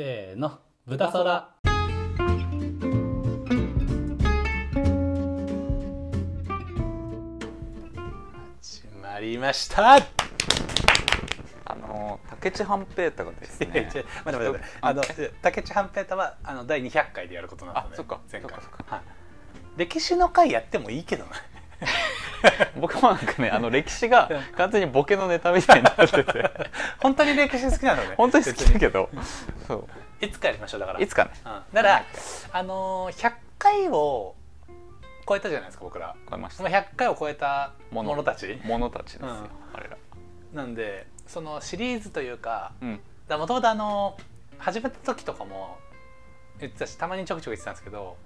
せーの豚そら始まりました。あの竹地半平太がですね。いや違う待って待って待って。あの竹内半平太はあの第200回でやることなのであそっか前回そっか。そっはい。歴史の回やってもいいけどね 僕もなんかねあの歴史が完全にボケのネタみたいになってて。本当に歴史好きなのね。本当に好きだけど。そいつかやりましょうだから。ういつかね。うん、だからあのー100回を超えたじゃないですか僕ら。超えました。その100回を超えたもの者たち。者たちですよ、うん。あれら。なんでそのシリーズというかうん。もともとあの始めた時とかも言ってたしたまにちょくちょく言ってたんですけど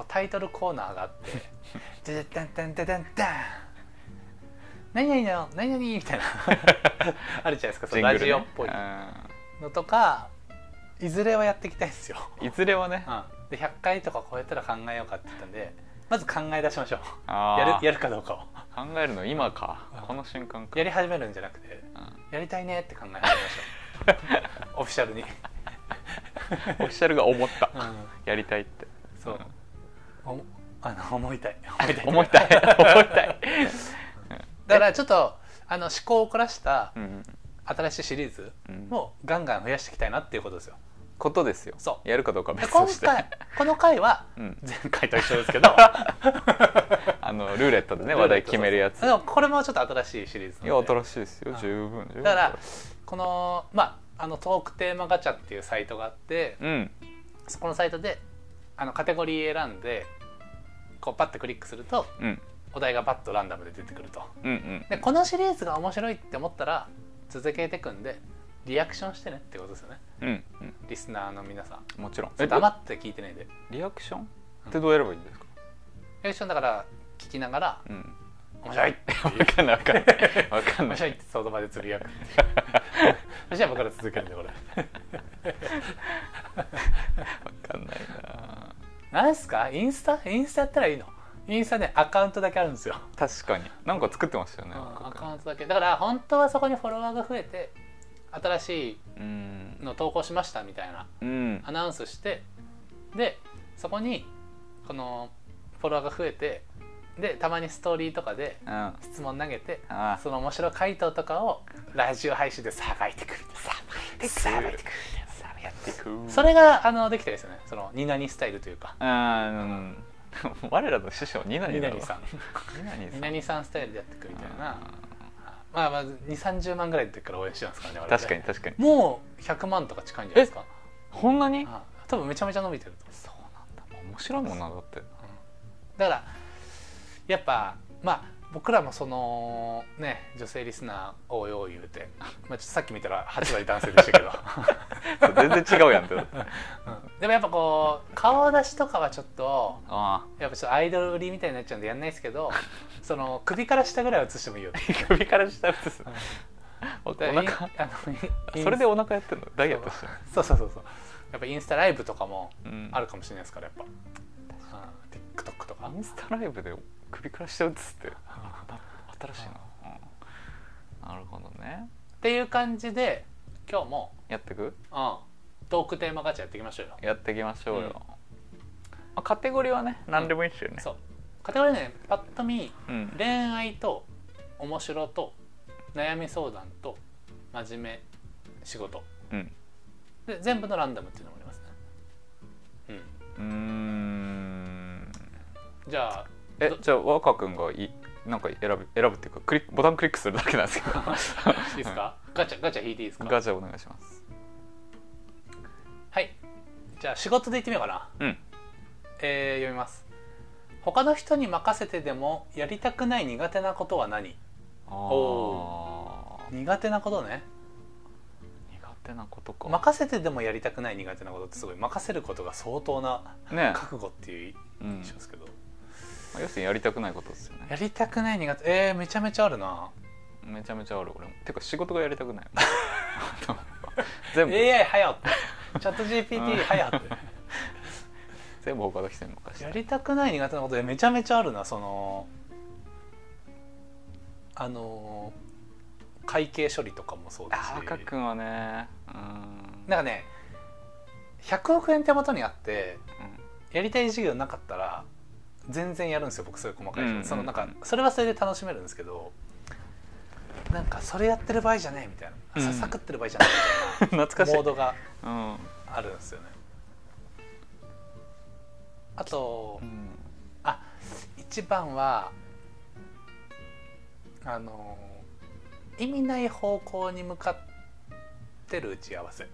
こうタイトルコーナーがあって「ででダンダンダンダンダン」何々だよ何々みたいな。あるじゃないですかそのラジオっぽい。のとかいずれはやっていきたいんですよ、うんいずれはね。うん、で100回とか超えたら考えようかって言ったんでまず考え出しましょう。やるやるかどうかを。考えるの今か。うん。この瞬間か。やり始めるんじゃなくてうん。やりたいねって考え始めましょう。オフィシャルに、オフィシャルが思った。うん。やりたいって。そう、あの思いたい。思いたい。思いたい。だからちょっとあの思考を凝らしたうん。新しいシリーズうん。をガンガン増やしていきたいなっていうことですよ。ことですよ。そう。やるかどうか別として。回この回はうん。前回と一緒ですけど。あのルーレットでね話題決めるやつ。でもこれもちょっと新しいシリーズいや新しいですよ。十分。だからこのまああのトークテーマガチャっていうサイトがあってうん。そこのサイトであのカテゴリー選んでこうパッとクリックするとうん。お題がパッとランダムで出てくると。うんうん。でこのシリーズが面白いって思ったら続けていくんでリアクションしてねってことですよね。うんうん。リスナーの皆さん。もちろん。黙って聞いてないで。リアクション？ってどうやればいいんですか？リアクションだから聞きながらうん。面白い。ってわかんないわかんない。わかんない。面白いってその場でつぶやく。そしたら僕から続けるんでこれ。わかんない何すか？インスタ？インスタやったらいいの？インスタねアカウントだけあるんですよ、な確かに。なんか作ってましたよねうんアカウントだけ。だから本当はそこにフォロワーが増えて新しうん。いの投稿しましたみたいなうん。アナウンスしてでそこにこのフォロワーが増えてでたまにストーリーとかで質問投げてあその面白い回答とかをラジオ配信でさばいてくるさばいてくる。さばいてくるそれがあのできたですよね。そのニナニスタイルというか。あーうん。我らの師匠ニナニだろ。ニナニさん。ニナニさん。スタイルでやっていくみたいな。まあまあ2 3 0万ぐらいの時から応援してますからね確かに確かに。もう100万とか近いんじゃないですか？こん。なに？あ多分めちゃめちゃ伸びてるとそうなんだ。面白いもんなだって。だからやっぱまあ僕らもそのね女性リスナーおいおい言うて、まあ、ちょっとさっき見たら8割男性でしたけど、全然違うやんって うん。でもやっぱこう顔出しとかはちょっとあやっぱちょっとアイドル売りみたいになっちゃうんでやんないですけどその首から下ぐらいは映してもいいよあ首から下映すおで腹。あのそれでお腹やってんの？ダイエットしてるそうそうそうそう。やっぱインスタライブとかもうん。あるかもしれないですからやっぱ、うん、TikTok とか。インスタライブで首から下映すって。新しいな、うん。なるほどね。っていう感じで今日も、やってく？うん、トークテーマガチャやっていきましょうよ。やっていきましょうよ、うん。まあ、カテゴリーはね何でもいいですよね、そう。カテゴリーねパッと見うん。恋愛と面白と悩み相談と真面目仕事。うん。で全部のランダムっていうのもありますね。うーん。うん。じゃあどえじゃあ若君がいなんか選ぶ選ぶっていうかクリックボタンクリックするだけなんですけど いいですか？ガチャガチャ引いていいですか？ガチャお願いします。はい。じゃあ仕事でいってみようかな。うん。えー読みます。他の人に任せてでもやりたくない苦手なことは何？あおー。苦手なことね。苦手なことか。任せてでもやりたくない苦手なことってすごい任せることが相当なね。覚悟っていううん印象ですけど、まあ要するにやりたくないことですよね。やりたくない苦手。えー、めちゃめちゃあるな。めちゃめちゃある俺も。てか仕事がやりたくない。全部、AI 早ってチャット GPT 早って 全部他の人に任せて。やりたくない苦手なことでめちゃめちゃあるなそのあの会計処理とかもそうだし。あ赤くんはねうん。なんかね100億円手元にあってうん。やりたい授業なかったら全然やるんですよ僕そういう細かい仕事、うんそのなんかそれはそれで楽しめるんですけどなんかそれやってる場合じゃねえみたいな、うん。ささくってる場合じゃないみ 懐かしい。たいなモードがうん。あるんですよね。あとうん。あ一番はあの意味ない方向に向かってる打ち合わせ。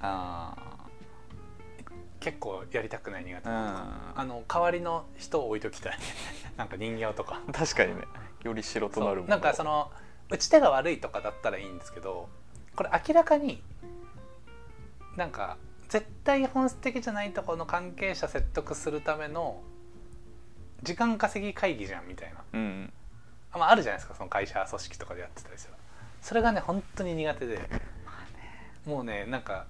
あ結構やりたくない苦手あな。とかあの代わりの人を置いときたい。なんか人形とか。うん確かにね。より白となるもの。なんかその打ち手が悪いとかだったらいいんですけどこれ明らかになんか絶対本質的じゃないところの関係者説得するための時間稼ぎ会議じゃんみたいな。うんあ,、まあ、あるじゃないですかその会社組織とかでやってたりする。それがね本当に苦手で。もうねなんか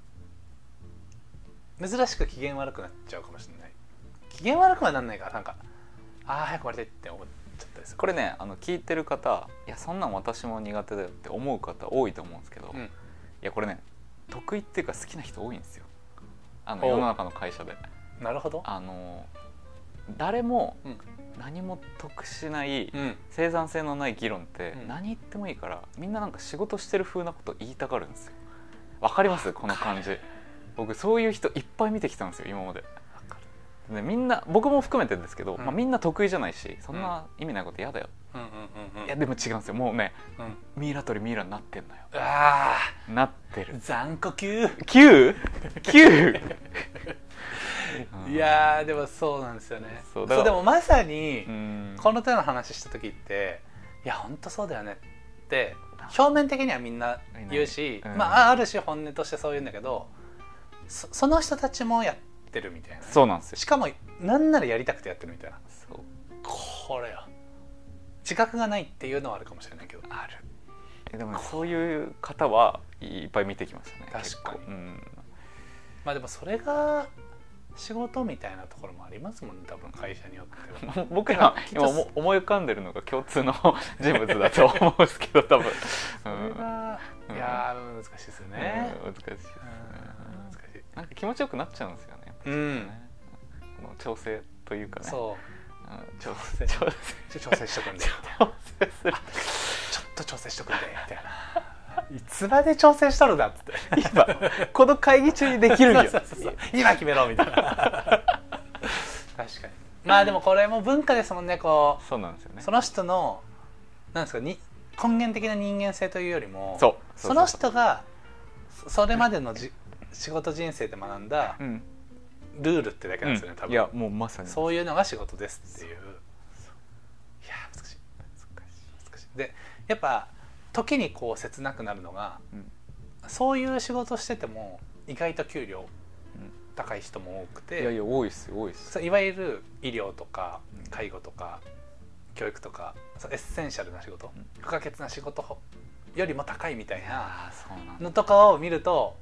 珍しく機嫌悪くなっちゃうかもしれない。機嫌悪くはなんないからなんかああ早く終わりたいって思っちゃったりする。これねあの聞いてる方いやそんなん私も苦手だよって思う方多いと思うんですけど、いうん。やこれね得意っていうか好きな人多いんですよ。あのお世の中の会社で。なるほど。あの誰もうん。何も得しないうん。生産性のない議論ってうん。何言ってもいいからみんななんか仕事してる風なこと言いたがるんですよ。わかります？この感じ僕そういう人いっぱい見てきたんですよ今まで。でみんな僕も含めてですけど、うん。まあ、みんな得意じゃないしそんな意味ないこと嫌だよ、うん。うんうんうんいやでも違うんですよ。もうねうん。ミイラ取りミイラになってんのよ。あなってる。ー？残酷 9?9? いやーでもそうなんですよね。そうでもまさにうん。この手の話した時っていや本当そうだよねって表面的にはみんな言うし、うん。まあある種本音としてそう言うんだけどそその人たちもやってるみたいなそうなんですよ。しかもなんならやりたくてやってるみたいな。そう。これよ自覚がないっていうのはあるかもしれないけど。ある。えでもねそういう方はいっぱい見てきましたね確かに。うん。まあでもそれが仕事みたいなところもありますもんね多分会社によっては。僕ら今思思い浮かんでるのが共通の人物だと思うんですけど多分、それが、うん。いやー難しいですよね、うん難しいですね。うん難しいなんか気持ちよくなっちゃうんですよね。うん。ねこの調整というかね。そう。うん調整。整。調ちょ調整しとくんで。みたいな整する。ちょっと調整しとくんでみたいな。いつまで調整しとるんだっつって。今この会議中にできるんよ。そうそうそう今決めろみたいな。確かに。まあでもこれも文化ですもんねこそうなんですよね。うその人のなんですかに根源的な人間性というよりもそう。その人がそそれまでのじ仕事人生で学んだうん。ルールってだけなんですよね、多分。いやもうまさに。そういうのが仕事ですっていう。いやー難しい。難しい。でやっぱ時にこう切なくなるのがうん。そういう仕事してても意外と給料うん。高い人も多くていやいや多いっすよ多いっす。そういわゆる医療とかうん。介護とか教育とかそうエッセンシャルな仕事うん。不可欠な仕事よりも高いみたいなああそうなんだ。のとかを見ると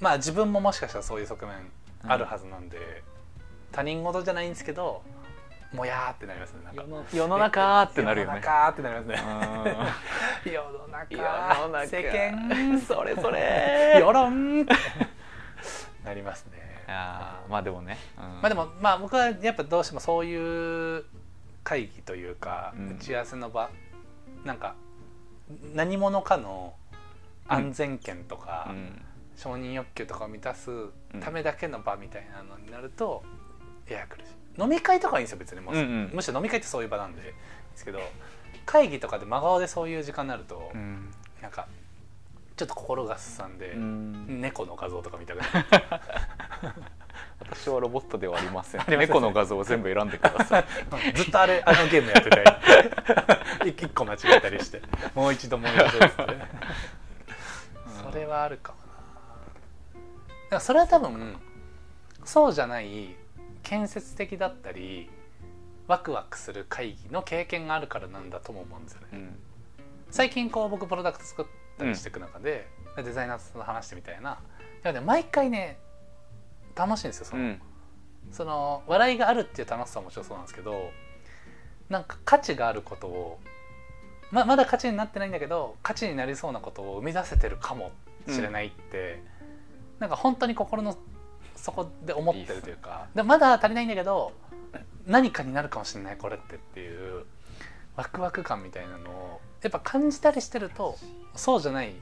まあ自分ももしかしたらそういう側面あるはずなんで、他人事じゃないんですけどもやーってなりますねなんか。世の中。ってなるよね。世の中ってなりますね。うん。世の中世の中世間それそれ。世論。なりますね。いやー。まあでもね、うん。まあでもまあ僕はやっぱどうしてもそういう会議というか、うん。打ち合わせの場なんか何者かの安全圏とか、うん承認欲求とかを満たすためだけの場みたいなのになるとやや苦しい。飲み会とかはいいんですよ別にもう、うんうん。むしろ飲み会ってそういう場なんでですけど会議とかで真顔でそういう時間になると、うん。なんかちょっと心がすさんで、うん。猫の画像とか見たくなる。私はロボットでは ありません。猫の画像を全部選んでください。ずっとあれあのゲームやってて一一個間違えたりして。もう一度もう一度って。それはあるかもからそれは多分そうじゃない建設的だったりワクワクする会議の経験があるからなんだとも思うんですよね。うん。最近こう僕プロダクト作ったりしていく中で、デザイナーと話してみたいな。でもね毎回ね楽しいんですよその,、うん。その笑いがあるっていう楽しさももちろんそうなんですけどなんか価値があることをままだ価値になってないんだけど価値になりそうなことを生み出せてるかもしれないって、なんか本当に心のそこで思ってるというかでまだ足りないんだけど何かになるかもしれないこれってっていうワクワク感みたいなのをやっぱ感じたりしてるとそうじゃない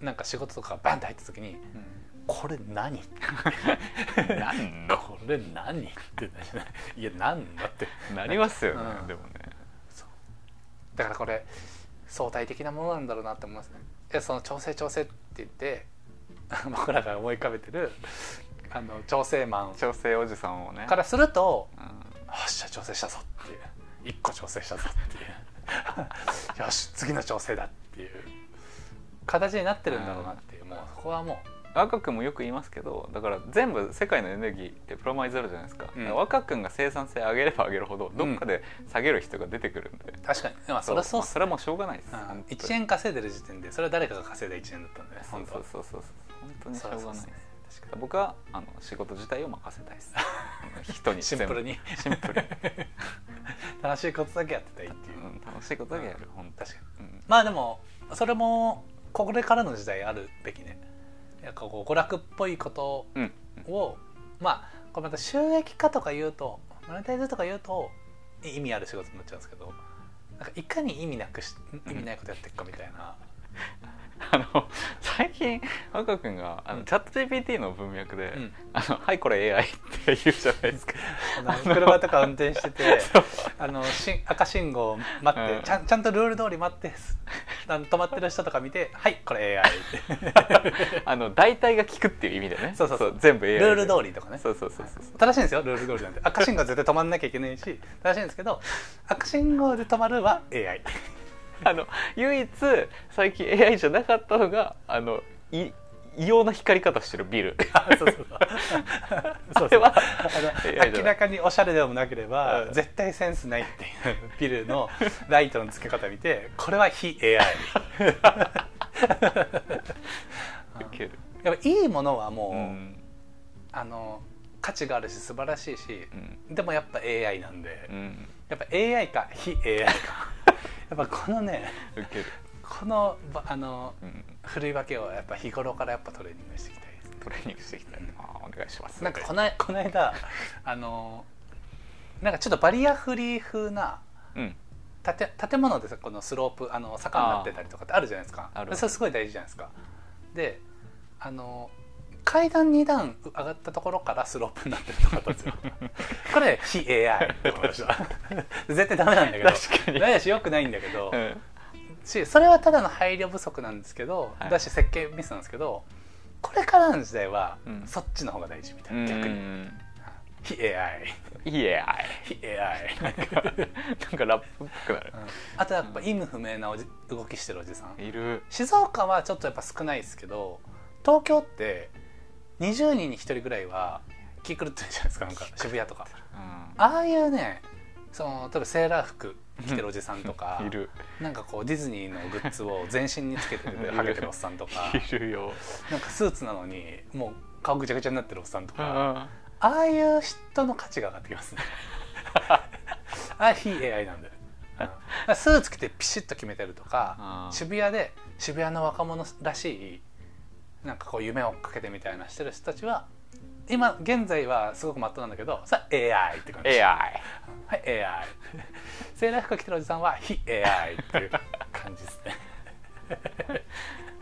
なんか仕事とかバンって入った時に「これ何?」なんの？これ何?」ってい？やなんだって。なりますよね、うん。でもね。だからこれ相対的なものなんだろうなって思いますね。でその調整調整って言って 僕らが思い浮かべてるあの調整マン。調整おじさんをね。からするとうん。よっしゃ調整したぞっていう。一個調整したぞっていう。よし次の調整だっていう。形になってるんだろうなっていう。もうそこはも若くもよく言いますけどだから全部世界のエネルギーってプラマイゼロじゃないですか,、うん。若くんが生産性上げれば上げるほどどっかで下げる人が出てくるんで、う確かに。まあそれはそうまあそれはもうしょうがないです、うん。本当に。1円稼いでる時点でそれは誰かが稼いだ1円だったんでねそうそうそうそう本当にしょうがない。ね確か僕はあの仕事自体を任せたいです。人にシンプルに。シンプルに、楽しいことだけやってたいっていう、うん、楽しいことだけやる本当確かに。うん。まあでもそれもこれからの時代あるべきね。なんかこう娯楽っぽいことうん。を、まあこれまた収益化とか言うとマネタイズとか言うと意味ある仕事になっちゃうんですけどなんかいかに意味なくし意味ないことやっていくかみたいな、あの最近若くんがあの、うん。チャット GPT の文脈で「うん。あのはいこれ AI」って言うじゃないですか。あの車とか運転しててあのし赤信号待って、うんちゃんちゃんとルール通り待ってあの止まってる人とか見て「はいこれ AI」ってあの代替が効くっていう意味でねそうそうそう全部 AI ルールで通りとかねそうそうそうそう正しいんですよルール通りなんで赤信号絶対止まんなきゃいけないし正しいんですけど赤信号で止まるは AI あの唯一最近 AI じゃなかったのがあのい異様な光り方してるビル。あそうそうそう。そうあれはあ AI じゃない。の明らかにおしゃれでもなければ、うん。絶対センスないっていうビルの ライトの付け方見てこれは非 AI やっぱいいものはもう、うん。あの価値があるし素晴らしいしう、ん。でもやっぱ AI なんで、うん。やっぱ AI か非 AI かやっぱこのねこのばあのうん。振り分けをやっぱ日頃からやっぱトレーニングしていきたいです。トレーニングしていきたい。あーお願いします。なんかこのこの間あのなんかちょっとバリアフリー風なうん。建建物でさこのスロープあの坂になってたりとかってあるじゃないですか。それすごい大事じゃないですか。であの階段2段上がったところからスロープになってるとこだったんですよ。これ非 AI って思いました。絶対ダメなんだけど。確かに。ダメだしよくないんだけど、うん。しそれはただの配慮不足なんですけど、はい。だし設計ミスなんですけどこれからの時代は、うん。そっちの方が大事みたいな、うん。逆に。非 AI いい AI 非 AI なんかラップっぽくなる。うん。あとやっぱ意味不明なおじ動きしてるおじさん。いる。静岡はちょっとやっぱ少ないですけど東京って20人に1人ぐらいは気狂ってるじゃないですかなんか渋谷とか。うん。ああいうねその例えばセーラー服着てるおじさんとか いる。なんかこうディズニーのグッズを全身につけてる ハゲてるおっさんとか。いるよ。なんかスーツなのにもう顔ぐちゃぐちゃになってるおっさんとか。あああいう人の価値が上がってきますね。ああ非 AI なんだよ、うん。スーツ着てピシッと決めてるとか渋谷で渋谷の若者らしいなんかこう夢をかけてみたいなしてる人たちは今現在はすごくマットなんだけどさ AI って感じ。AI はい AI セーラー服着てるおじさんは非 AI っていう感じですね。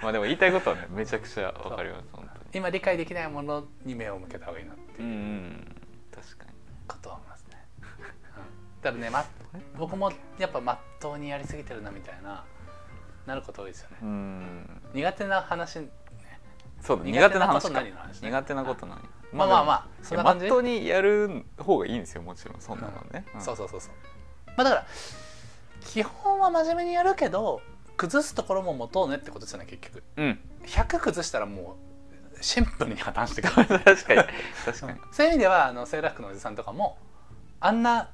まあでも言いたいことはねめちゃくちゃわかります本当に。今理解できないものに目を向けた方がいいなってうんいううん確かに。ことは思いますね、うん、だからね、ま、僕もやっぱまっとうにやりすぎてるなみたいななること多いですよね。うん。苦手な話そうだ苦苦手な話か。苦手なこと何まあまあまあそんな感じ。まっとうにやる方がいいんですよもちろんそんなのね、ん。そうそうそうそう。まあだから基本は真面目にやるけど崩すところも持とうねってことですよね結局。うん。100崩したらもうシンプルに破綻してくる。確かに確かに。そういう意味ではあのセーラー服のおじさんとかもあんな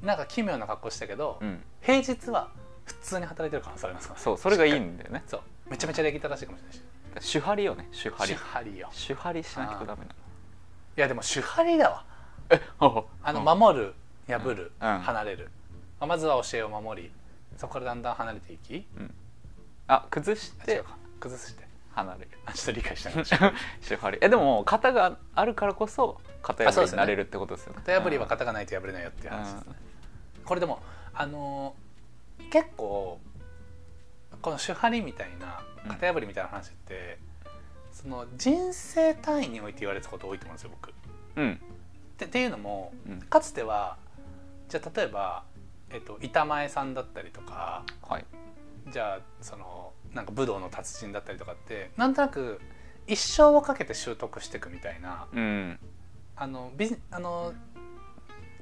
なんか奇妙な格好したけど、うん。平日は普通に働いてる可能性ありますからね。そうそれがいいんだよね。そう。めちゃめちゃ礼儀正しいかもしれないし主張りよね主張り。主張りよ。主張りしなきゃダメなの。いやでも主張りだわ。えああのうん。守る破る、うん。離れる。まあまずは教えを守りそこからだんだん離れていき。あ崩して崩して。離れる。あ ちょっと理解してない。型 手張り。えでも型があるからこそ型破りになれるってことですよね。破りは型がないと破れないよっていう話ですね。これでもあのー結構この手張りみたいな型破りみたいな話って、その人生単位において言われたこと多いと思うんですよ僕。うん。でっていうのもうん。かつてはじゃあ例えば、えっと、板前さんだったりとかはい。じゃあそのなんか武道の達人だったりとかってなんとなく一生をかけて習得していくみたいなうん。あのビジあの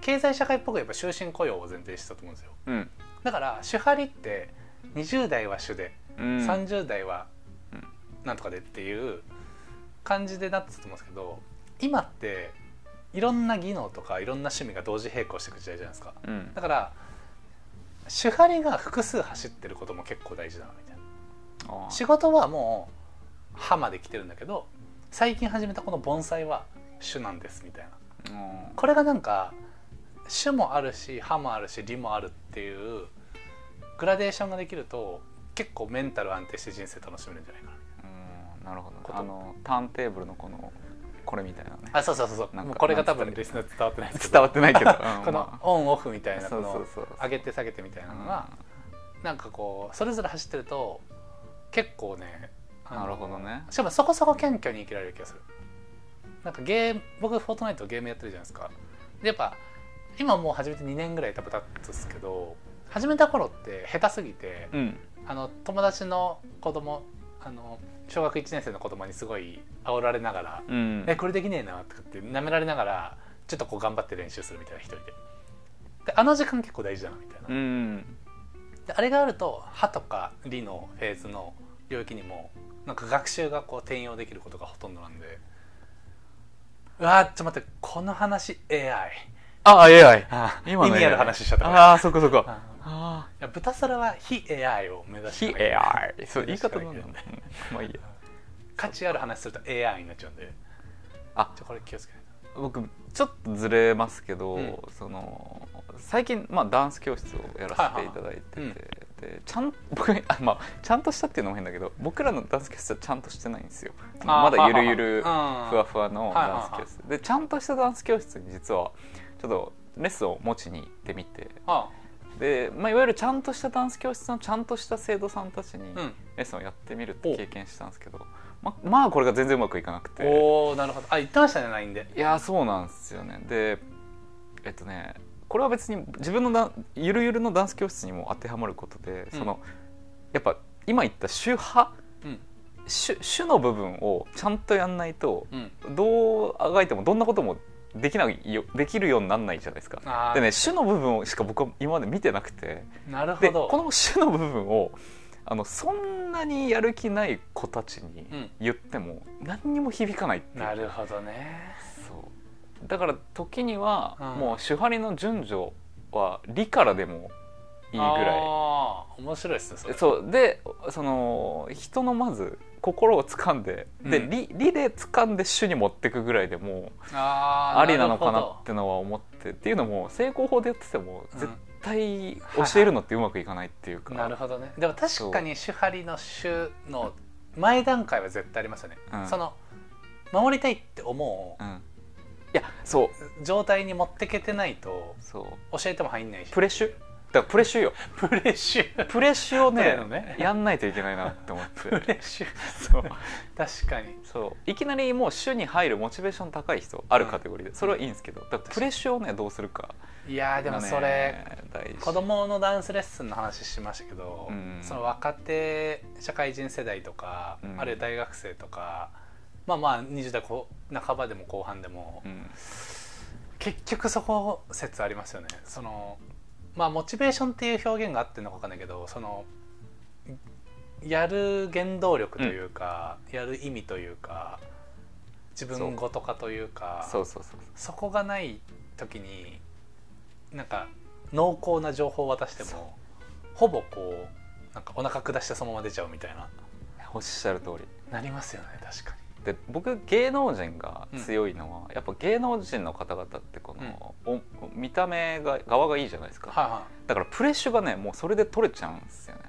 経済社会っぽくやっぱ終身雇用を前提にしてたと思うんですよ。うん。だから手張りって20代は手で、うん。30代はうん。なんとかでっていう感じでなってたと思うんですけど今っていろんな技能とかいろんな趣味が同時並行していく時代じゃないですか。うん。だから手張りが複数走ってることも結構大事だなみたいな。仕事はもう歯まで来てるんだけど最近始めたこの盆栽は種なんですみたいな。うんこれがなんか種もあるし歯もあるし理もあるっていうグラデーションができると結構メンタル安定して人生楽しめるんじゃないかな。うんなるほどあのターンテーブルのこのこれみたいなね。あそうそうそうそう。もうこれが多分リスナー伝わってないですけど。伝わってないけど、うん このまあ。オンオフみたいなこの上げて下げてみたいなのがなんかこうそれぞれ走ってると結構ねなるほどね。しかもそこそこ謙虚に生きられる気がする。なんかゲーム僕フォートナイトゲームやってるじゃないですか。でやっぱ今もう始めて2年ぐらい多分経つんですけど始めた頃って下手すぎて、うん。あの友達の子供あの小学1年生の子供にすごい煽られながらうん。えこれできねえなとかって舐められながらちょっとこう頑張って練習するみたいな一人でであの時間結構大事だなみたいな、うん。であれがあると歯とか理のフェーズの領域にもなんか学習がこう転用できることがほとんどなんで。うわーちょっと待ってこの話 AI あ AI あ今の意味ある話しちゃったああそっかそっかああいや豚皿は非 AI を目指して非 AI そう言い方なんだねまあいいや。価値ある話すると AI になっちゃうんで。あ。ちょこれ気をつけない僕ちょっとずれますけど、うん。その最近、まあ、ダンス教室をやらせていただいてて、はいはいでちゃん 僕あ、まあ、ちゃんとしたっていうのも変だけど僕らのダンス教室はちゃんとしてないんですよ。まだゆるゆるふはいはいはいわふわのはいはいはい。ダンス教室。でちゃんとしたダンス教室に実はちょっとレッスンを持ちに行ってみてあで、まあ、いわゆるちゃんとしたダンス教室のちゃんとした生徒さんたちにうん。レッスンをやってみるって経験したんですけど、ままあこれが全然うまくいかなくて。おおなるほど。あ言ってましたね LINE で。いやそうなんですよね。でえっとねこれは別に自分のゆるゆるのダンス教室にも当てはまることで、うん。そのやっぱ今言った主派うん。主主の部分をちゃんとやんないとうん。どうあがいてもどんなこともできないよできるようにならないじゃないですか。でね主の部分をしか僕は今まで見てなくて。でなるほど。この主の部分をあのそんなにやる気ない子たちにうん。言っても何にも響かないっていう。なるほどね。そう。だから時にはうん。もう手張りの順序は理からでもいいぐらい。面白いですねそう。でその人のまず心を掴んで、でうん。理理で掴んで主に持っていくぐらいでもありなのかなってのは思ってっていうのも成功法でやっててもうん。絶対教えるのってうまくいかないっていうか、どなるほどね。でも確かに手張りの手の前段階は絶対ありますよね、うん。その守りたいって思うん、いやそう。う状態に持ってけてないと教えても入んないし。プレッシュだからプレッシュよ。プレッシュ。プレッシュをねのね。やんないといけないなって思って。プレッシュ。そう。確かに。そう。いきなりもう主に入るモチベーション高い人あるカテゴリーで。それはいいんですけど。だからプレッシュをねどうするか。いやーでもそれ大事。子供のダンスレッスンの話しましたけど、うん。その若手社会人世代とか、うん。あるいは大学生とかまあまあ20代後半ばでも後半でも、うん。結局そこ説ありますよね。そのまあモチベーションっていう表現があってるのか分かんないけどそのやる原動力というか、やる意味というか自分ごと化というかそこがない時になんか濃厚な情報を渡してもほぼこうなんかお腹下してそのまま出ちゃうみたいな。おっしゃる通り。なりますよね確かで僕芸能人が強いのは、やっぱ芸能人の方々ってこの、お見た目が側がいいじゃないですか、に。はだからプレッシュがねもうそれで取れちゃうんですよね。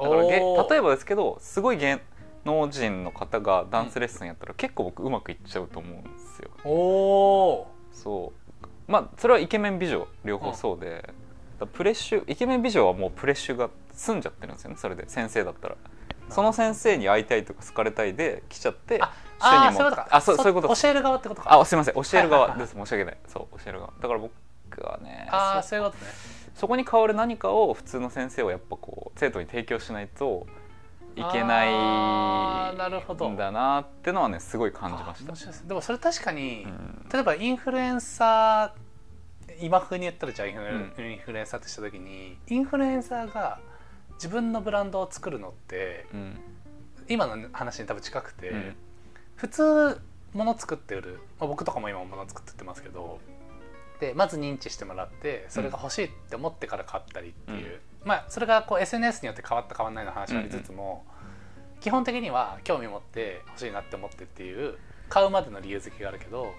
いだから例えばですけどすごい芸脳人の方がダンスレッスンやったら結構僕うまくいっちゃうと思うんですよ。おおそう。まあそれはイケメン美女両方そうで、プレッシュイケメン美女はもうプレッシュが済んじゃってるんですよねそれで。先生だったら。その先生に会いたいとか好かれたいで来ちゃってあそういうことか。あそうそういうこと。教える側ってことか。あすいません。教える側です。申し訳ない。そう教える側。だから僕はねああそそういうことね。そこに代わる何かを普通の先生はやっぱこう生徒に提供しないといけないあーなるほど。んだなってのはねすごい感じました。でもそれ確かに、うん。例えばインフルエンサー今風に言ったらじゃあインフル,、エンサーってした時にインフルエンサーが自分のブランドを作るのってうん。今の話に多分近くて、うん普通物作って売る、まあ、僕とかも今物作って売ってますけどでまず認知してもらってそれが欲しいって思ってから買ったりっていう、まあそれがこう SNS によって変わった変わらないの話はありつつも、基本的には興味持って欲しいなって思ってっていう買うまでの理由付けがあるけど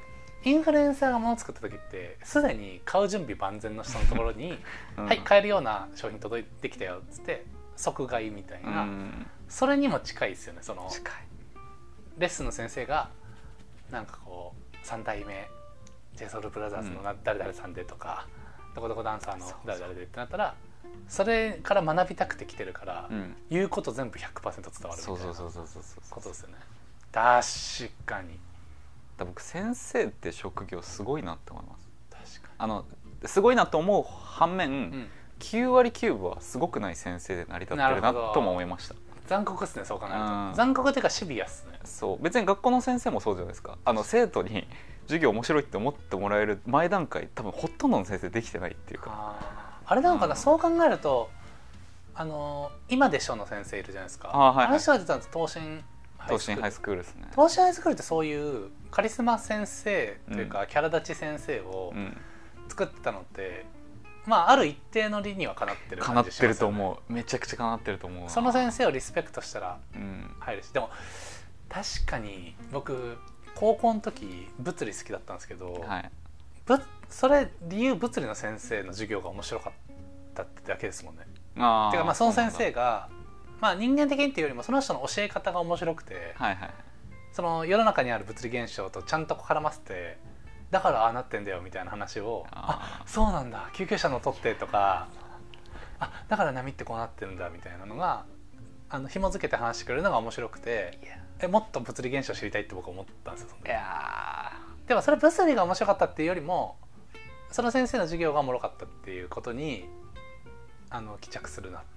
インフルエンサーが物作った時ってすでに買う準備万全の人のところに「うん。はい買えるような商品届いてきたよ」っつって即買いみたいな、うん。それにも近いですよねその近いレッスンの先生がなんかこう3代目 JSOULBROTHERS のな誰々さんでとか、どこどこダンサーの誰々でってなったらそれから学びたくて来てるから、うん。言うこと全部100%伝わるみたいなことですよね。確かに。だ僕先生って職業すごいなって思います。確かあのすごいなと思う反面、に、うん、9割9分はすごくない先生で成り立ってるなとも思いました残酷っすねそう考えると、うん。残酷っていうかシビアっすね。そう。別に学校の先生もそうじゃないですか。あの生徒に授業面白いって思ってもらえる前段階多分ほとんどの先生できてないっていうか。あー。あれなのかな、うん。そう考えるとあの今でしょの先生いるじゃないですか。あーはいはい。の人が出たの東進東進ハイススクール。ですねクール東進ハイスクールってそういうカリスマ先生というか、キャラ立ち先生をうん。作ってたのって、まあある一定の理にはかなってるかなっ感じしますよね。てると思う。めちゃくちゃかなってると思うな。その先生をリスペクトしたらうん。入るし。でも確かに僕高校の時物理好きだったんですけど、はい。ぶそれ理由物理の先生の授業が面白かったってだけですもんね。あーてかまあその先う生がまあ人間的にっていうよりもその人の教え方が面白くて、はいはい。その世の中にある物理現象とちゃんと絡ませてだからああなってんだよみたいな話をああそうなんだ救急車乗っ取ってとかあだから波ってこうなってるんだみたいなのがあの紐付けて話してくれるのが面白くてえもっと物理現象知りたいって僕は思ったんですよいやでもそれ物理が面白かったっていうよりもその先生の授業がおもろかったっていうことにあの帰着するなって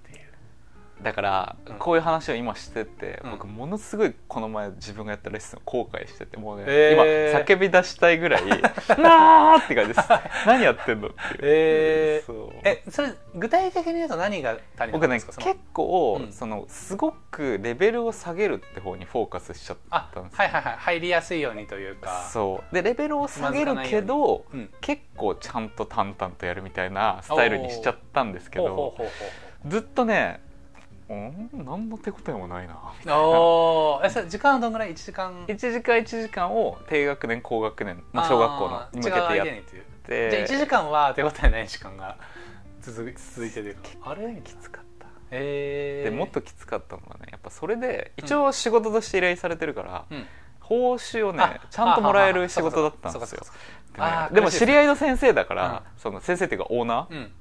だからうん。こういう話を今してて、うん。僕ものすごいこの前自分がやったレッスンを後悔しててもうね、えー。今叫び出したいぐらい「なー!」って感じです。何やってんの？っていう、えー。そう。えそれ具体的に言うと何が足りなかった僕ねんですか？その結構、うん。そのすごくレベルを下げるって方にフォーカスしちゃっあたんですよ。はいはいはい。入りやすいようにというか。そう。でレベルを下げるけど、うん。結構ちゃんと淡々とやるみたいなスタイルにしちゃったんですけどずっとねうん何の手応えもないな。うおー。えそれ時間はどんぐらい？1時間？1時間1時間を低学年高学年、まあ、小学校のに向けてやって。じゃあ1時間は手応えない時間が続続いてるあれ？きつかった。えー、でもっときつかったのがねやっぱそれで一応仕事として依頼されてるから、うん。報酬をねあちゃんともらえる仕事だったんですよ。でも知り合いの先生だから、その先生っていうかオーナー、うん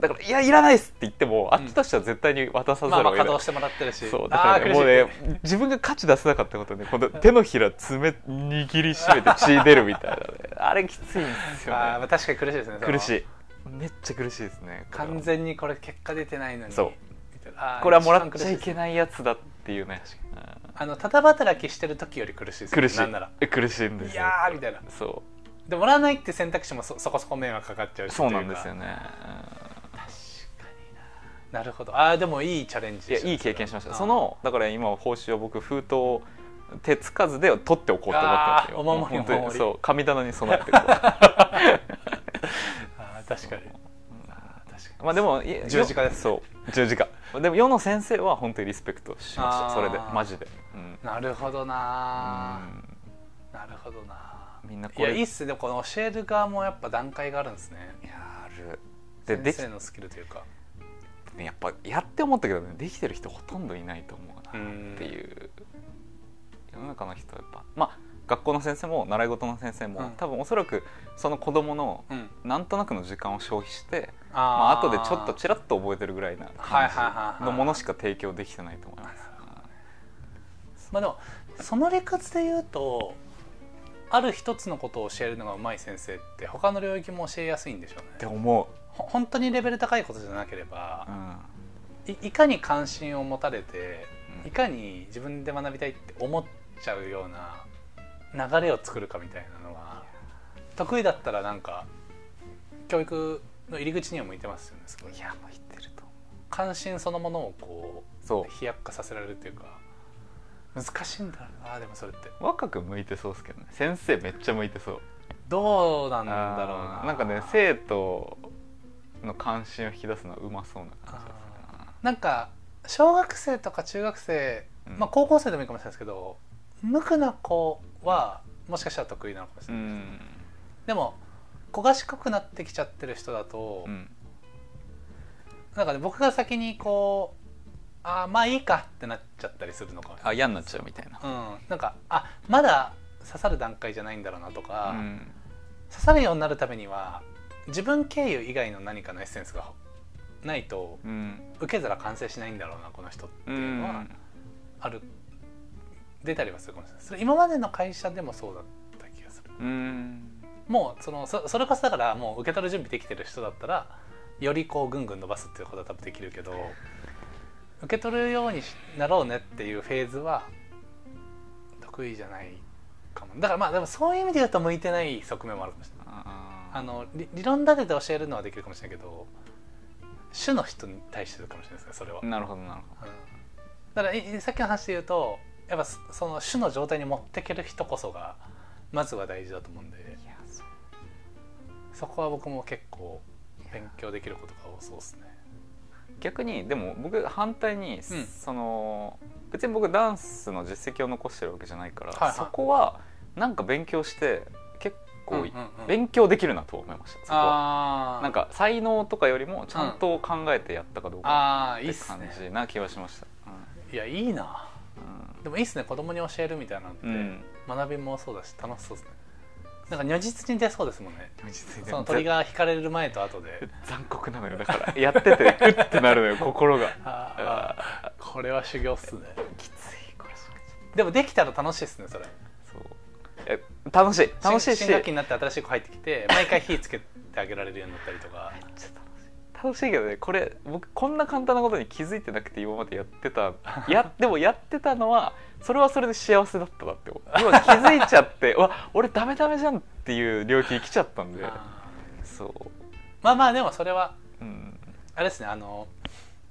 だから「いやいらないっす」って言っても、あっちとしては絶対に渡さざまあるを得ない、まあ稼働してもらってるし。そうだから、ね、もうね自分が価値出せなかったことでこの手のひら爪握りしめて血出るみたいなね。あれきついんですよね。あーまあ確かに苦しいですね苦しい。めっちゃ苦しいですね完全にこれ結果出てないのに。そう。これはもらっちゃいけないやつだっていうね。あのただ働きしてる時より苦しいですうん苦しい。なんなら。え苦しいんですよいやーみたいな。そでもらわないって選択肢もそそこそこ迷惑かかっちゃうしうそうなんですよね。確かにななるほど。ああでもいいチャレンジいやいい経験しました。そのだから今報酬は僕封筒を手つかずで取っておこうと思ってますよ。お守りもう本当にお守り。そう神棚に備えてこう。あー確かに。あー確かに。まあでもい十字架ですそう十字架。でも世の先生は本当にリスペクトしました。それでマジで、うん。なるほどなうん。なるほどなみんなこれいやいいっすね。でもこの教える側もやっぱ段階があるんですね。いやある。で先生のスキルというかねやっぱやって思ったけどねできてる人ほとんどいないと思うなうんっていう。世の中の人はやっぱ。まあ学校の先生も習い事の先生も、うん。多分おそらくその子供のうん。なんとなくの時間を消費してあまあ後でちょっとちちらっと覚えてるぐらいな感はいじのものしか提供できてないと思います。まあでもその理屈で言うとある一つのことを教えるのが上手い先生って他の領域も教えやすいんでしょうね。って思う、ほ本当にレベル高いことじゃなければう、ん。いいかに関心を持たれてうん。いかに自分で学びたいって思っちゃうような流れを作るかみたいなのが得意だったらなんか教育の入り口には向いてますよねすごい。いや向いてると思関心そのものをこう飛躍化させられるというか難しいんだろうなでもそれって。若く向いてそうですけどね。先生めっちゃ向いてそう。どうなんだろうな。なんかね生徒の関心を引き出すのはうまそうな感じがするな。なんか小学生とか中学生、うん。まあ高校生でもいいかもしれないですけど無垢な子はもしかしたら得意なのかもしうれない、ん。でも子賢くなってきちゃってる人だと、うん。なんかね僕が先にこうあーまあいいかってなっちゃったりするのかもあ嫌になっちゃうみたいな。うん、なんかあまだ刺さる段階じゃないんだろうなとか、うん。刺さるようになるためには自分経由以外の何かのエッセンスがないとうん。受け皿完成しないんだろうなこの人ってういうのはん。ある出たりはするかもしれない。それ今までの会社でもそうだった気がする。うん。もうそのそそれこそだからもう受け取る準備できてる人だったらよりこうぐんぐん伸ばすっていうことは多分できるけど受け取るようにしなろうねっていうフェーズは得意じゃないかも。だからまあでもそういう意味で言うと向いてない側面もあるかもしれないああの理理論立てて教えるのはできるかもしれないけど主の人に対してかもしれないですねそれは、ーなるほどなるほうん。だからいさっきの話で言うとやっぱそその主の状態に持っていける人こそがまずは大事だと思うんでどいやそうそこは僕も結構勉強できることが多そうですね。逆にでも僕反対に、うん。その別に僕ダンスの実績を残してるわけじゃないから、はいはい。そこはなんか勉強して結構、うんうんうん。勉強できるなと思いましたそこなんか才能とかよりもちゃんと考えてやったかどうかって感ねじな気はしました、いやいいな。でもいいっすね。子供に教えるみたいなのって、うん。うん学びもそうだし楽しそうですね。なんか如実に出そうですもんね。その鳥が引かれる前と後で。残酷なのよ。だからやっててうってなるのよ 心が。これは修行っすね。きついこれでもできたら楽しいっすねそれ楽しい楽しいし。新新学期になって新しい子入ってきて毎回火つけてあげられるようになったりとか。楽しい楽しいけどねこれ僕こんな簡単なことに気づいてなくて今までやってたや でもやってたのはそれはそれで幸せだったなって思う今気づいちゃって うわ俺ダメダメじゃんっていう領域に来ちゃったんで。あそう。ーまあまあでもそれはうん。あれですねあの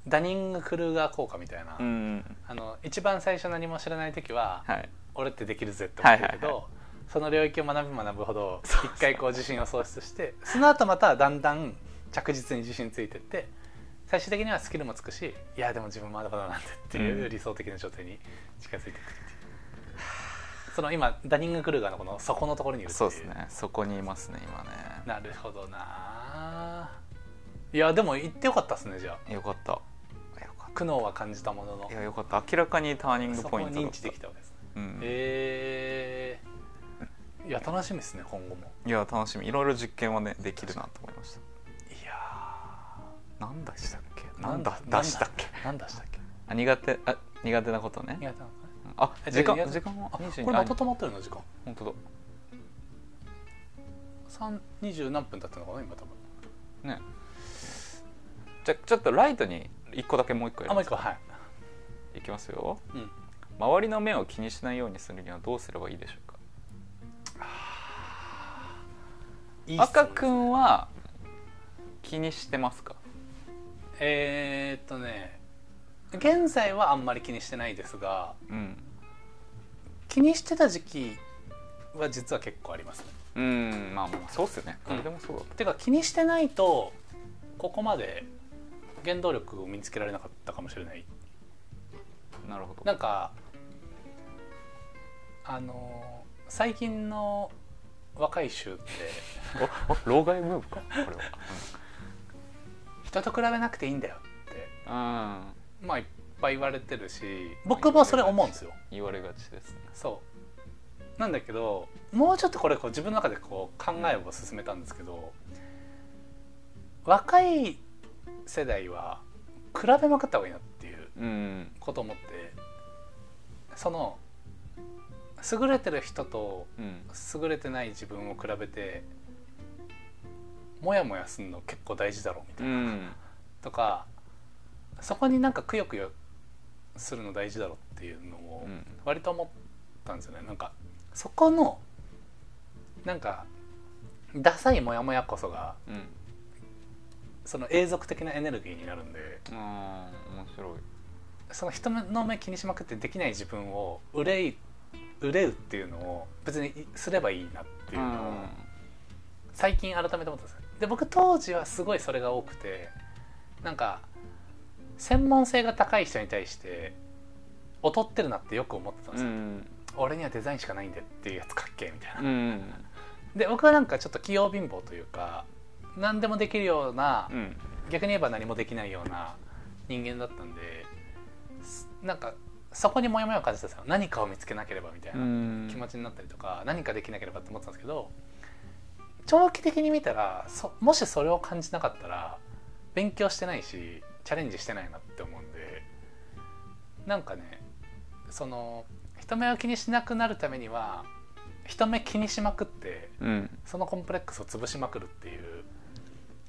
ダニング・クルーガー効果みたいな、うん。あの一番最初何も知らない時は、はい。俺ってできるぜって思ってるけど、はいはいその領域を学べば学ぶほど一回こう自信を喪失してその後まただんだん着実に自信ついてって最終的にはスキルもつくしいやでも自分まだまだなんでっていううん理想的な状態に近づいていくっていう、その今ダニング・クルーガーのこの底のところにいるそうですね。そこにいますね今ね。なるほどな。いやでも言ってよかったですねじゃあ。よかった。よかっ苦悩は感じたものの。たいやよかった。明らかにターニングポイントだった。認知できたわけですね。うん。えー、いや楽しみですね今後も。いや楽しみ。いろいろ実験はねできるなと思いましいやた何でしたっけ？ーなんだなん出したっけ？何出したっけ？あ苦手あ苦手なことね。苦手なのかね。あえ時間時間は？あ22これまた止まってるの時間？本当だ。三二十何分経ったのかな今多分。ね。じゃちょっとライトに一個だけもう一個やります。あもう一個はい。いきますよ。うん。周りの目を気にしないようにするにはどうすればいいでしょうか？いいっすね。赤くんは気にしてますか？えー、っとね現在はあんまり気にしてないですがうん。気にしてた時期は実は結構ありますね。うんまあまあそうっすよね。うん。誰でもそうだてか気にしてないとここまで原動力を身につけられなかったかもしれない。なるほど。なんかあの最近の若い衆って老害ムーブか？これは、人と比べなくていいんだよって。うん。まあいっぱい言われてるし。僕もそれ思うんですよ。言われがちですね。そう。なんだけどもうちょっとこれこう自分の中でこう考えを進めたんですけど若い世代は比べまくった方がいいなっていううん。ことを思ってその優れてる人とうん。優れてない自分を比べてモヤモヤするの結構大事だろうみたういな、ん。とかそこになんかくよくよするの大事だろうっていうのをうん。割と思ったんですよね。なんかそこのなんかダサいモヤモヤこそがうん。その永続的なエネルギーになるんで面白い。その人の目気にしまくってできない自分を憂い憂うっていうのを別にすればいいなっていうのを最近改めて思ったんですよ。で僕当時はすごいそれが多くてなんか専門性が高い人に対して劣ってるなってよく思ってたんですよ、うん。俺にはデザインしかないんでっていうやつかっけえみたいな、うん。で僕はなんかちょっと器用貧乏というか何でもできるような、うん。逆に言えば何もできないような人間だったんですなんかそこにモヤモヤを感じたんですよ。何かを見つけなければみたいなうん。気持ちになったりとか、何かできなければって思ってたんですけど長期的に見たらそもしそれを感じなかったら勉強してないしチャレンジしてないなって思うんでなんかねその人目を気にしなくなるためには人目気にしまくってうん。そのコンプレックスを潰しまくるっていう、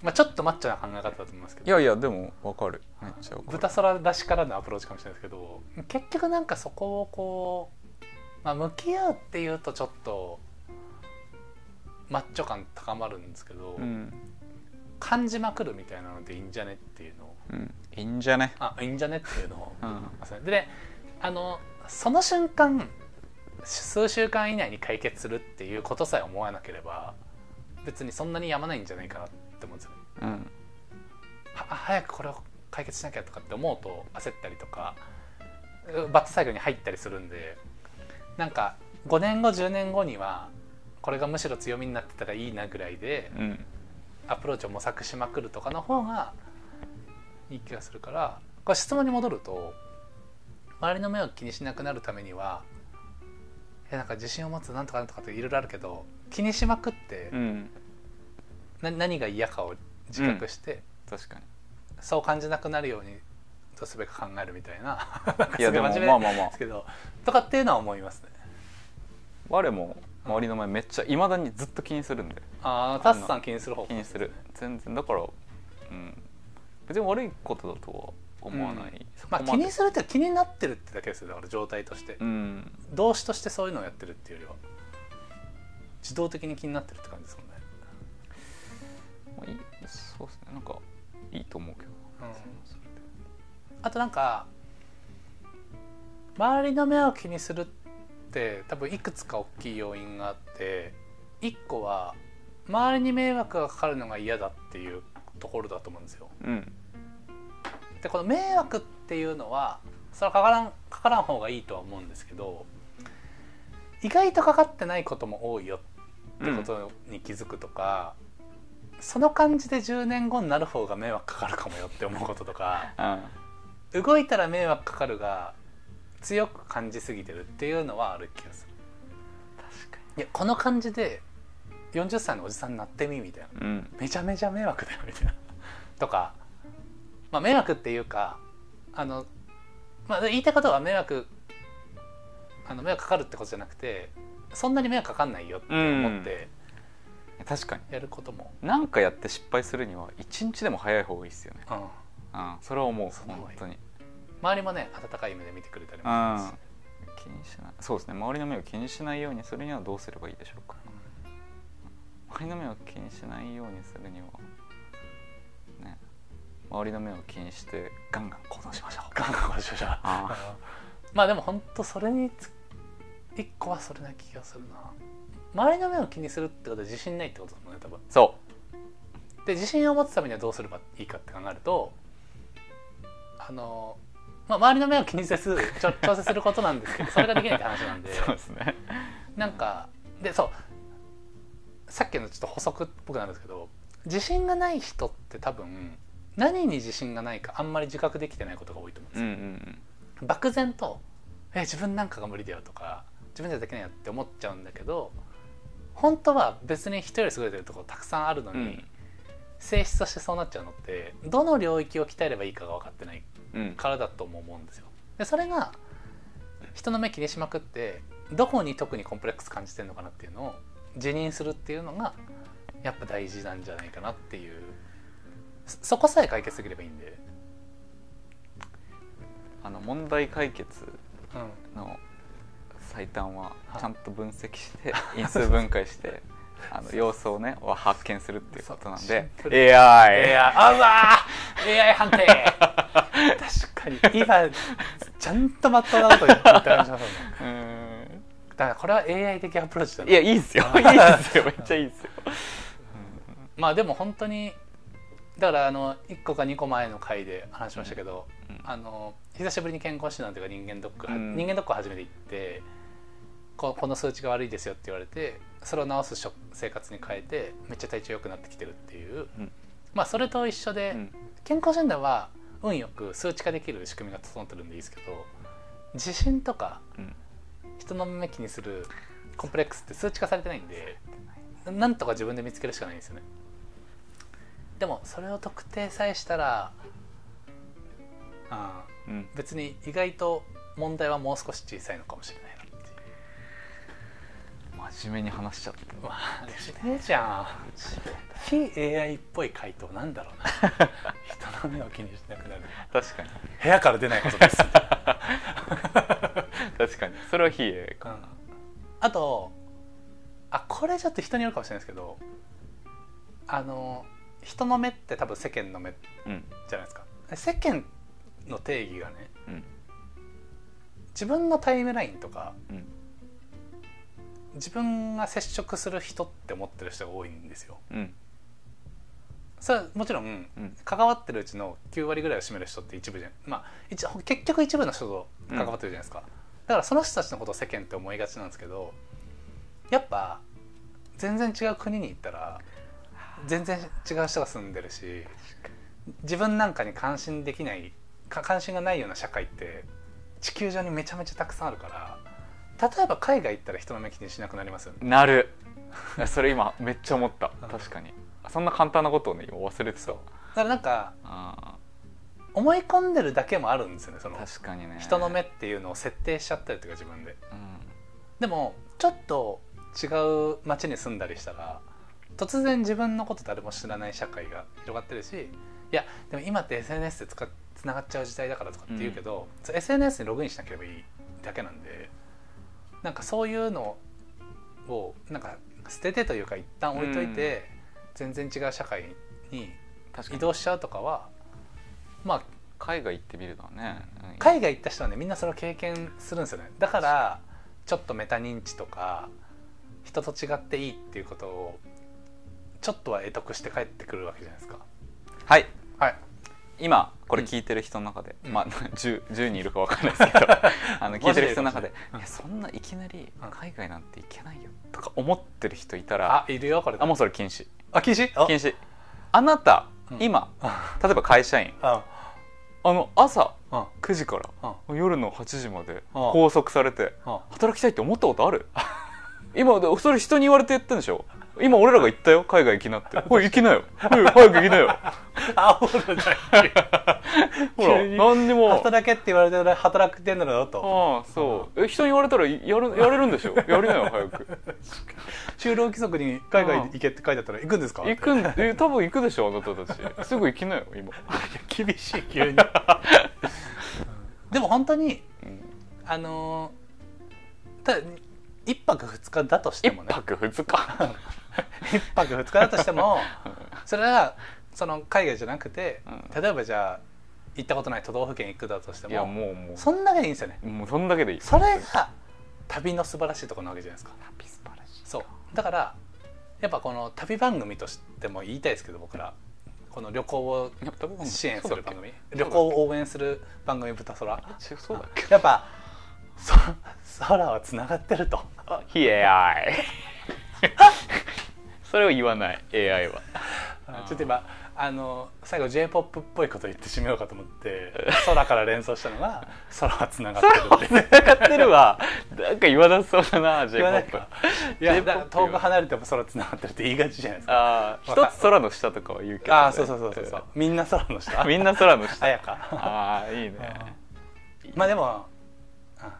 まあ、ちょっとマッチョな考え方だと思いますけど。いやいやでもわかる。めっちゃわかる。豚空らしからのアプローチかもしれないですけど結局なんかそこをこう、まあ、向き合うっていうとちょっとマッチョ感高まるんですけど、うん。感じまくるみたいなのでいいんじゃねっていうのを。うん。いいんじゃね？あいいんじゃねっていうのを。うん。でねあのその瞬間数週間以内に解決するっていうことさえ思わなければ別にそんなにやまないんじゃないかなって思うんですよね。うん。は早くこれを解決しなきゃとかって思うと焦ったりとかうバットサイクルに入ったりするんでなんか5年後10年後にはこれがむしろ強みになってたらいいなぐらいでうん。アプローチを模索しまくるとかの方がいい気がするからこれ質問に戻ると周りの目を気にしなくなるためにはえなんか自信を持つなんとかなんとかっていろいろあるけど気にしまくってうんな何が嫌かを自覚して、確かに。そう感じなくなるようにどうすべか考えるみたいな。いや でもまあまあまあ。ですけど。とかっていうのは思いますね。我も周りの前めっちゃいまだにずっと気にするんで。ああタスさん気にする方気にする。全然。だからうん。別に悪いことだとは思わない、そこまあ気にするって気になってるってだけですよだから状態として、うん。動詞としてそういうのをやってるっていうよりは。自動的に気になってるって感じですまあいい。そうですね。なんかいいと思うけど。あとなんか周りの目を気にするって多分いくつか大きい要因があって一個は周りに迷惑がかかるのが嫌だっていうところだと思うんですよ。うん。でこの迷惑っていうのはそれはかからんかからん方がいいとは思うんですけど意外とかかってないことも多いよってことに気づくとか、その感じで10年後になる方が迷惑かかるかもよって思うこととかうん。動いたら迷惑かかるが強く感じすぎてるっていうのはある気がする。確かいやこの感じで40歳のおじさんになってみみたいな。にうん。めちゃめちゃ迷惑だよみたいな。とか、まあ、迷惑っていうかあの、まあ、言いたいことは迷惑あの迷惑かかるってことじゃなくてそんなに迷惑かかんないよって思って確かに。やることも、何かやって失敗するには一日でも早い方がいいですよね。うん。うんそれは思う本当に。周りもね温かい目で見てくれたりもうんします。し、気にしない。そうですね。周りの目を気にしないようにするにはどうすればいいでしょうか。周りの目を気にしないようにするにはね周りの目を気にしてガンガン行動しましょう。ガンガンしましょう。あまあでも本当それにつ一個はそれな気がするな周りの目を気にするってことは自信ないってことですもんね多分。そで自信を持つためにはどうすればいいかって考えるとあの、まあ、周りの目を気にせず調整することなんですけど それができないって話なんで。うそうですね。なんかでそう。さっきのちょっと補足っぽくなるんですけど自信がない人って多分何に自信がないかあんまり自覚できてないことが多いと思うんですうんよ、うん。漠然と「え自分なんかが無理だよ」とか「自分じゃできないよ」って思っちゃうんだけど本当は別に人より優れてるところたくさんあるのに、うん。性質としてそうなっちゃうのってどの領域を鍛えればいいかが分かってないからだとも思うんですよ。でそれが人の目気にしまくってどこに特にコンプレックス感じてるのかなっていうのを自認するっていうのがやっぱ大事なんじゃないかなっていう。そそこさえ解決できればいいんで、あの問題解決うん、の最短ははいちゃんと分析して因数分解して あの要素をねは発見するっていうことなんで。AI AI あうわー！AI 判定。確かに。今ちゃんとまっとうなこと言ってた感じしますねうーん。だからこれは AI 的アプローチだね。いやいいですよ。いいですよ。めっちゃいいですよ。まあでも本当にだからあの1個か2個前の回で話しましたけど、うん。あの久しぶりに健康診断というか人間ドック、うん。人間ドックを初めて行ってここの数値が悪いですよって言われてそれを治す食生活に変えてめっちゃ体調良くなってきてるっていう、うん。まあそれと一緒で、うん。健康診断は運よく数値化できる仕組みが整ってるんでいいですけど自信とかうん。人の目気にするコンプレックスって数値化されてないんでなんとか自分で見つけるしかないんですよね。でもそれを特定さえしたらあーうん。別に意外と問題はもう少し小さいのかもしれない真面目に話しちゃったまあ真面目じゃん。非 AI っぽい回答なんだろうな。人の目を気にしなくなる。確かに。部屋から出ないことです、確かに。それは非 AI かうん。あとあこれちょっと人によるかもしれないですけどあの人の目って多分世間の目うん。じゃないですか。世間の定義がねうん。自分のタイムラインとかうん自分が接触する人って思ってる人が多いんですよ。うん。それはもちろんうん。関わってるうちの9割ぐらいを占める人って一部じゃん。まあ一結局一部の人と関わってるじゃないですか、だからその人たちのことを世間って思いがちなんですけどやっぱ全然違う国に行ったら全然違う人が住んでるし自分なんかに関心できないか関心がないような社会って地球上にめちゃめちゃたくさんあるから例えば海外行ったら人の目気にしなくなりますよね。なる。それ今めっちゃ思った。うん。確かに。そんな簡単なことをね今忘れてたそうだからなんかあ思い込んでるだけもあるんですよねそのー確かにね。人の目っていうのを設定しちゃったりとか自分で。うん。でもちょっと違う街に住んだりしたら突然自分のこと誰も知らない社会が広がってるしいやでも今って SNS でつながっちゃう時代だからとかって言うけど、そう SNS にログインしなければいいだけなんでなんかそういうのをなんか捨ててというか一旦置いといて、全然違う社会に移動しちゃうとかはまあ海外行ってみるのはねうん海外行った人はねみんなそれを経験するんですよね。だからちょっとメタ認知とか人と違っていいっていうことをちょっとは得得して帰ってくるわけじゃないですか。はい。はい。今これ聞いてる人の中で、うん。まあ 10, 10人いるか分かんないですけどきなりうん。海外なんて行けないよとか思ってる人いたらあいるよこれ。あもうそれ禁止。あ禁止？あ。禁止。あなた、うん。今あ例えば会社員。ああの朝あ9時からあ夜の8時まであ拘束されてあ働きたいって思ったことある？今でそれ人に言われて言ったんでしょ？今俺らが言ったよ海外行きなって。おい行きなよ。お い早く行きなよ。あほら急に。何にも。働けって言われてる働くてんのだよとああそう。え人に言われたらやる やれるんでしょ？やりなよ早く。就労規則に海外行けって書いてあったら行くんですか行くんえ多分行くでしょあなたたち。すぐ行きなよ今、厳しい急に。でも本当にうん。あのーただ一泊二日だとして一もね。泊二日？一泊二日だとしてもそれはその海外じゃなくて、うん。例えばじゃあ行ったことない都道府県行くだとしていやももうもう。そんだけでいいんですよね。もうそんだけでいい。それが旅の素晴らしいところなわけじゃないですか。旅素晴らしい。そう。だからやっぱこの旅番組としても言いたいですけど僕ら。この旅行を支援する番組。旅行を応援する番組「豚空」そうだっけ？やっぱそ空はつながってると。非 AI それを言わない AI は。ちょっと今あの最後 j p o p っぽいこと言ってしまおうかと思って空から連想したのが 空はつながってるってつながってるわ。なんか言わなそうだな j p o p いや遠く離れても空つながってるって言いがちじゃないですか。一つ空の下とかは言うけど、ね、ああそうそうそうそうそう。みんな空の下。みんな空の下。ああいいね。まあでもあ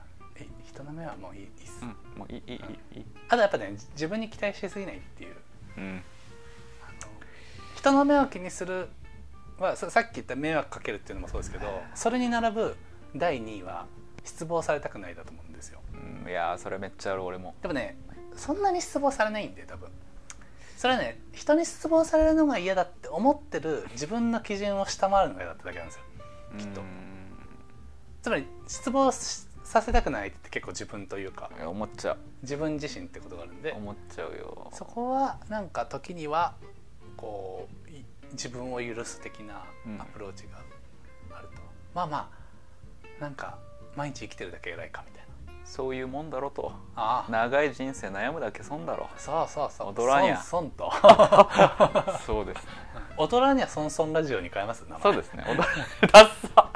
人の目はもういいっす、うん、もういいいい、いい、あとやっぱね自分に期待しすぎないっていう。うん。あの人の目を気にするはささっき言った迷惑かけるっていうのもそうですけどそれに並ぶ第2位は失望されたくないだと思うんですよ。うんいやーそれめっちゃある俺も。でもねそんなに失望されないんで多分。それはね人に失望されるのが嫌だって思ってる自分の基準を下回るのが嫌だっただけなんですよ。きっと。うん。つまり失望しさせたくないって結構自分というか。思っちゃ自分自身ってことがあるんで。う思っちゃうよ。そこはなんか時にはこうい自分を許す的なうん。アプローチがあると、まあまあなんか毎日生きてるだけ偉いかみたいな。そういうもんだろと。ああ。長い人生悩むだけ損だろ。そうそうそう。踊らにゃ。損損と。そうですね。大人には損損ラジオに変えます？そうですね。踊らダッサ。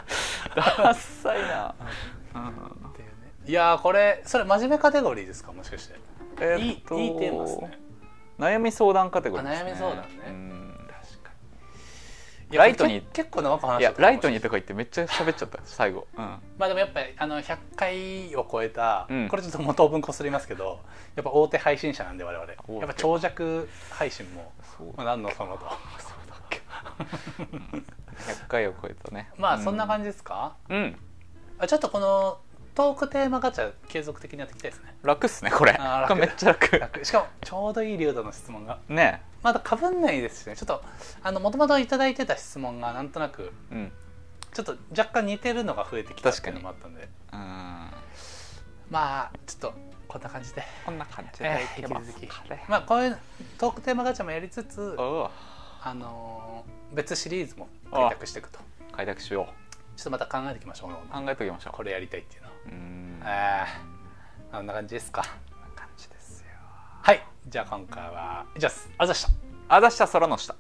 ダッサいな、うんっていうね。いやーこれそれ真面目カテゴリーですか？もしかして。えいいーっといいテーマですね。悩み相談カテゴリーですね。あ悩み相談ね。うん。確かに。ライトにけ結構長く話いやしたライトにとか言ってめっちゃ喋っちゃった最後、うん、まあでもやっぱりあの100回を超えた、うん。これちょっと元分こすりますけどやっぱ大手配信者なんで我々。手。やっぱ長尺配信も、そうまあ、何のそのと。そうだっけ。100回を超えたね。まあそんなじ感じですか、うんあちょっとこのトークテーマガチャ継続的にやっていきたいですね。楽っすねこれ。あー楽。これめっちゃ楽。楽。しかもちょうどいい流度の質問が。ねまだかぶんないですしね。ちょっとあのもともといただいてた質問がなんとなくうん。ちょっと若干似てるのが増えてきたっていうのもあったんで。うんまあちょっとこんな感じで、こんな感じで。えーいけます引きねまあこういうトークテーマガチャもやりつつあのー別シリーズも開拓していくと。開拓しよちょっとまた考えていきましょう。う考えておきましょう。これやりたいっていうのをうん。えー。こんな感じですか。感じですよ。はい。じゃあ今回は以上です。あざした。あざした空の下